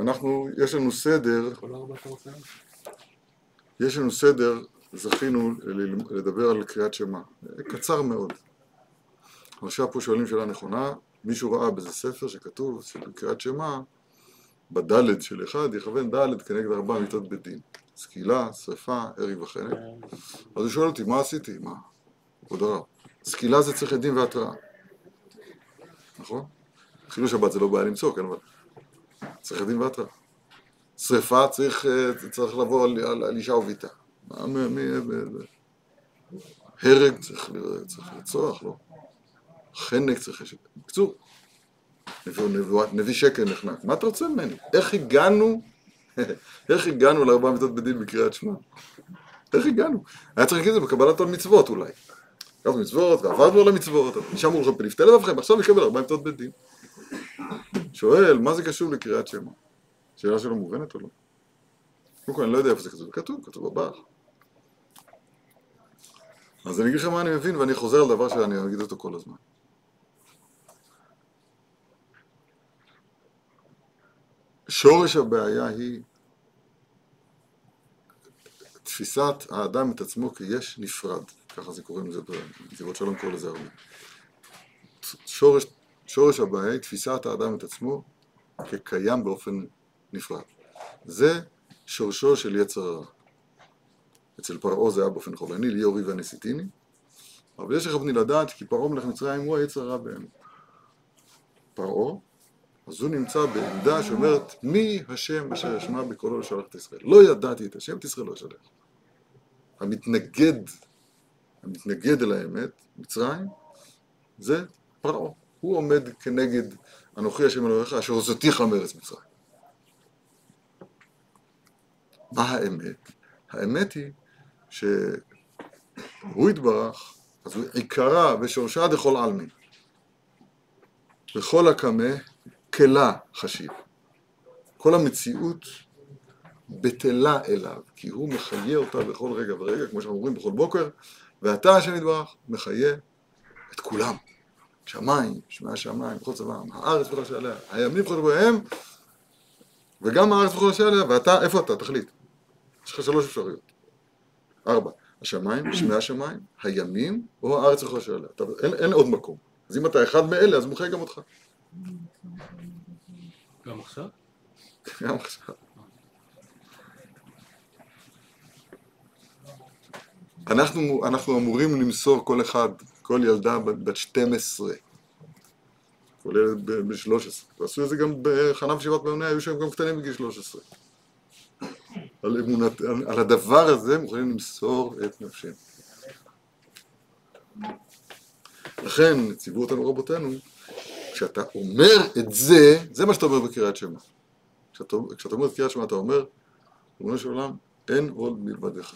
אנחנו, יש לנו סדר? יש לנו סדר, זכינו לדבר על קריאת שמע. קצר מאוד. עכשיו פה שואלים שאלה נכונה, מישהו ראה באיזה ספר שכתוב שבקריאת שמע, בדלת של אחד יכוון דלת כנגד ארבע מיתות בית דין. סקילה, שרפה, הרג וחנק. אז הוא שואל אותי, מה עשיתי? מה? כבוד הרב. סקילה זה צריך עדים והתראה. נכון? חילול שבת זה לא בעיה למצוא, כן, אבל צריך עדים והתראה. שרפה צריך, אה, צריך לבוא על, על, על אישה וביתה. מ, הרג צריך, ל- צריך לרצוח, לא? חנק צריך... לש- בקיצור, נביא, נביא, נביא שקר נחנק. מה אתה רוצה ממני? איך הגענו, איך הגענו לארבע מיתות בדין בקריאת שמע? איך הגענו? היה צריך להגיד את זה בקבלת עול מצוות אולי. קבלנו מצוות ועבדנו על המצוות, אבל נשארנו לכם פנפתה לבבכם, עכשיו נקבל ארבע מיתות בית דין. שואל, מה זה קשור לקריאת שמע? שאלה שלא מובנת או לא? קודם כל אני לא יודע איפה זה כתוב, כתוב, כתוב בבח. אז אני אגיד לכם מה אני מבין ואני חוזר על דבר שאני אגיד אותו כל הזמן. שורש הבעיה היא תפיסת האדם את עצמו כיש נפרד, ככה זה קוראים לזה בנתיבות שלום קורא לזה הרבה. שורש, שורש הבעיה היא תפיסת האדם את עצמו כקיים באופן נפרד. זה שורשו של יצר הרע. אצל פרעה זה היה באופן חולני, לי אורי ונסיתיני, אבל יש לך בני לדעת כי פרעה מלך מצרים הוא היצר הרע באמת. פרעה, אז הוא נמצא בעמדה שאומרת מי השם אשר ישמע בקולו לשלח את ישראל. לא ידעתי את השם, את ישראל לא אשלח. המתנגד, המתנגד אל האמת, מצרים, זה פרעה. הוא עומד כנגד אנוכי השם אלוהיך אשר הוצאתיך מארץ מצרים. מה האמת? האמת היא שהוא יתברך, אז הוא עיקרה ושורשה דכל עלמין. וכל הקמה כלה חשיב. כל המציאות בטלה אליו, כי הוא מחיה אותה בכל רגע ורגע, כמו שאנחנו אומרים בכל בוקר, ואתה השם יתברך מחיה את כולם. שמיים, שמי השמיים, בכל צבאם, הארץ וכל אשר עליה, הימים וכל בהם, וגם הארץ וכל אשר עליה, ואתה, איפה אתה? תחליט. יש לך שלוש אפשרויות. ארבע. השמיים, שמי השמיים, הימים, או הארץ וכל אשר עליה. אתה, אין, אין עוד מקום. אז אם אתה אחד מאלה, אז מוחיה גם אותך. גם עכשיו? גם עכשיו. אנחנו, אנחנו אמורים למסור כל אחד, כל ילדה בת בת 12, כל ילד ב- בן 13. ועשו את זה גם בחנם שבעת בני, היו שם גם קטנים בגיל 13. על, אמונת, על, על הדבר הזה יכולים למסור את נפשם. לכן ציוו אותנו רבותינו, כשאתה אומר את זה, זה מה שאתה אומר בקריאת שמע. כשאתה, כשאתה אומר את קריאת שמע אתה אומר, ריבונו של עולם, אין עוד מלבדך.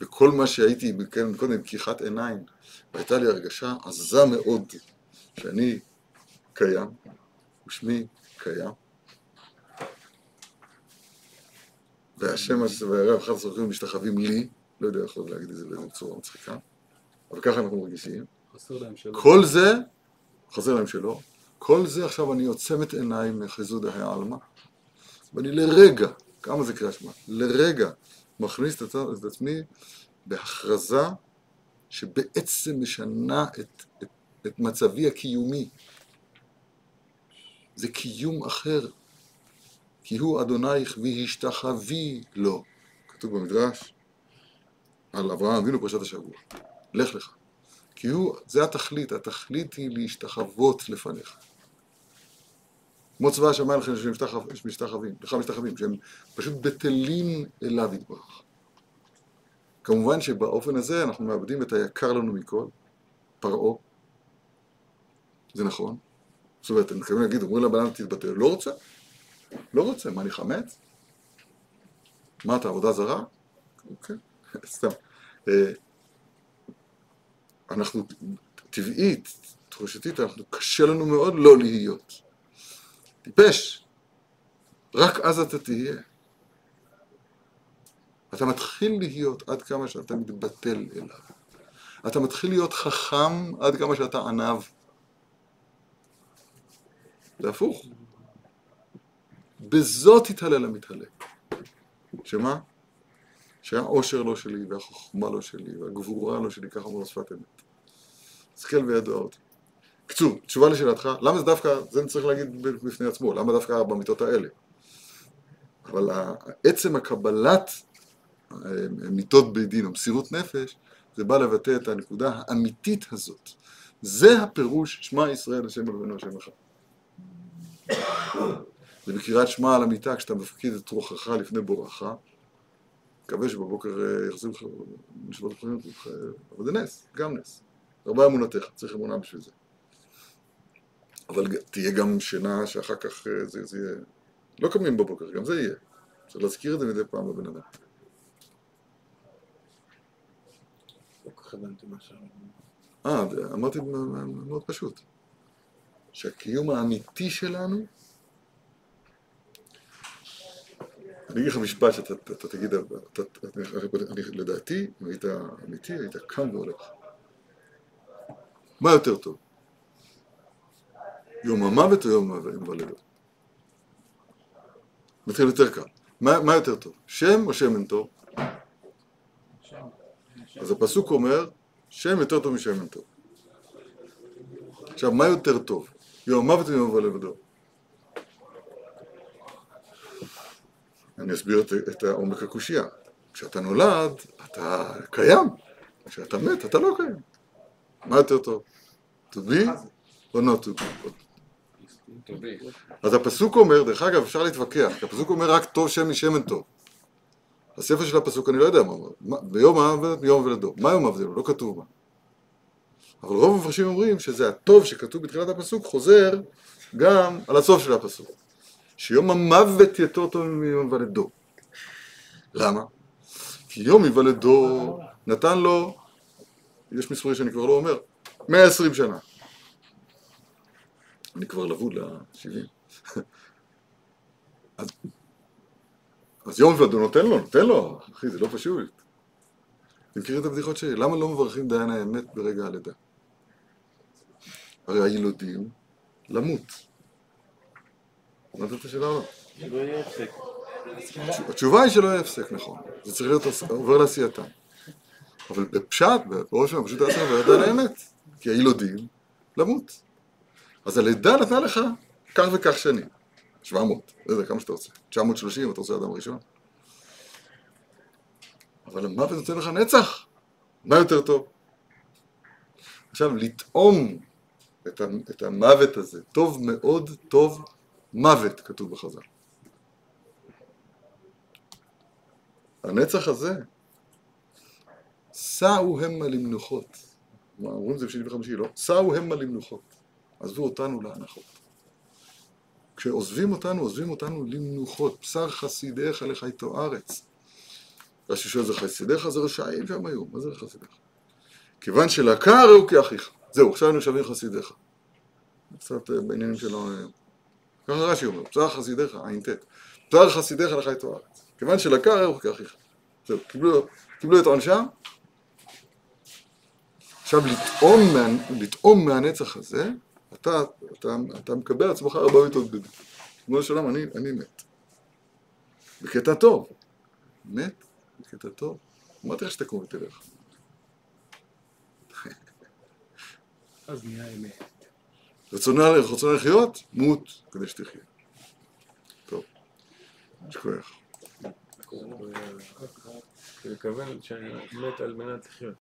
וכל מה שהייתי כן, קודם פקיחת עיניים, והייתה לי הרגשה עזה מאוד שאני קיים, ושמי קיים. והשם והרב אחד צורכים משתחווים לי, לא יודע איך עוד להגיד את זה באיזה צורה מצחיקה, אבל ככה אנחנו מרגישים. כל זה, חוזר להם שלא, כל זה עכשיו אני עוצם את עיניי מחיזוד העלמא, ואני לרגע, כמה זה קריאה שמע, לרגע מכניס את, עצמי בהכרזה שבעצם משנה את, את, את מצבי הקיומי. זה קיום אחר, כי הוא אדונייך והשתחווי לו. כתוב במדרש על אברהם אבינו פרשת השבוע. לך לך. כי הוא, זה התכלית, התכלית היא להשתחוות לפניך. כמו צבא השמיים לכן יש משתחווים, לך משתחווים, שהם פשוט בטלים אליו יתברך. כמובן שבאופן הזה אנחנו מאבדים את היקר לנו מכל, פרעה. זה נכון. זאת אומרת, אני מתכוון להגיד, אומרים לבן אדם תתבטל, לא רוצה, לא רוצה, מה אני חמץ? מה אתה, עבודה זרה? אוקיי, סתם. אה, אנחנו, טבעית, תחושתית, אנחנו, קשה לנו מאוד לא להיות. טיפש. רק אז אתה תהיה. אתה מתחיל להיות עד כמה שאתה מתבטל אליו. אתה מתחיל להיות חכם עד כמה שאתה ענב. זה הפוך. בזאת התהלל המתהלל. שמה? שהעושר לא שלי, והחוכמה לא שלי, והגבורה לא שלי, ככה אומר שפת אמת. השכל וידוע אותי. קצור, תשובה לשאלתך, למה זה דווקא, זה צריך להגיד בפני עצמו, למה דווקא במיטות האלה? אבל עצם הקבלת אה, מיטות בית דין או מסירות נפש, זה בא לבטא את הנקודה האמיתית הזאת. זה הפירוש שמע ישראל השם אלוהינו השם אחד. זה בקריאת שמע על המיטה, כשאתה מפקיד את רוחך לפני בורך, מקווה שבבוקר אה, יחזירו לך נשמות אחרים, אבל זה נס, גם נס. הרבה אמונתך, צריך אמונה בשביל זה. אבל תהיה גם שינה שאחר כך אה, זה, זה יהיה... לא קמים בבוקר, גם זה יהיה. צריך להזכיר את זה מדי פעם לבן אדם. לא. אה, אמרתי מאוד פשוט. שהקיום האמיתי שלנו אני אגיד לך משפט שאתה אתה תגיד, לדעתי, אם היית אמיתי, היית קם והולך. מה יותר טוב? יום המוות או יום הלידות? נתחיל יותר קל. מה, מה יותר טוב? שם או שמן טוב? אז הפסוק אומר, שם יותר טוב משמן טוב. עכשיו, מה יותר טוב? יום המוות או יום הלידות? אני אסביר את, את עומק הקושייה. כשאתה נולד, אתה קיים. כשאתה מת, אתה לא קיים. מה יותר טוב? to be או not to be? אז הפסוק אומר, דרך אגב, אפשר להתווכח, כי הפסוק אומר רק טוב שם משמן טוב. הספר של הפסוק אני לא יודע מה אומר, ביום העבד ביום ולדור. מה יום העבד? לא כתוב מה. אבל רוב המפרשים אומרים שזה הטוב שכתוב בתחילת הפסוק חוזר גם על הסוף של הפסוק. שיום המוות יותר טוב מיום היוולדו. למה? כי יום היוולדו נתן לו, יש מספרי שאני כבר לא אומר, 120 שנה. אני כבר לבוד ל-70. אז, אז יום היוולדו נותן לו, נותן לו, אחי, זה לא פשוט. אתם מכירים את הבדיחות שלי? למה לא מברכים דיין האמת ברגע הלידה? הרי הילודים למות. הבנת את השאלה או לא? שלא יהיה הפסק. התשובה היא שלא יהיה הפסק, נכון. זה צריך להיות עובר לעשייתם. אבל בפשט, בראש שלנו, פשוט היה צריך לדעת האמת. כי הילודים למות. אז הלידה נתנה לך כך וכך שנים. 700, לא יודע, כמה שאתה רוצה. 930, אתה רוצה אדם ראשון. אבל המוות נותן לך נצח. מה יותר טוב? עכשיו, לטעום את המוות הזה, טוב מאוד, טוב מוות, כתוב בחז"ל. הנצח הזה, סעו המה למנוחות. מה, אומרים את זה בשביל בחמישי, לא? סעו המה למנוחות. עזבו אותנו להנחות. כשעוזבים אותנו, עוזבים אותנו למנוחות. בשר חסידיך לחייתו ארץ. רש"י שואל, זה חסידיך? זה רשעים שם היו. מה זה חסידיך? כיוון שלקה הרי הוא כאחיך. זהו, עכשיו אנחנו שווים חסידיך. קצת אה, בעניינים שלו ככה רש"י אומר, בשר חסידיך, ע"ט, בשר חסידיך לך את הארץ. כיוון שלקה ערך כאחיך. זהו, קיבלו, קיבלו את עונשם. עכשיו לטעום, לטעום מהנצח הזה, אתה, אתה, אתה מקבל עצמך ארבע מיטות בדין. כמו לשלום, אני, אני מת. בקטע טוב. מת? בקטע טוב. אמרתי לך שתקום ותלך. אז נהיה אמת. רצונה לחיות, מות כדי שתחיה. טוב, יש כוח. לכוון שאני מת על מנת לחיות.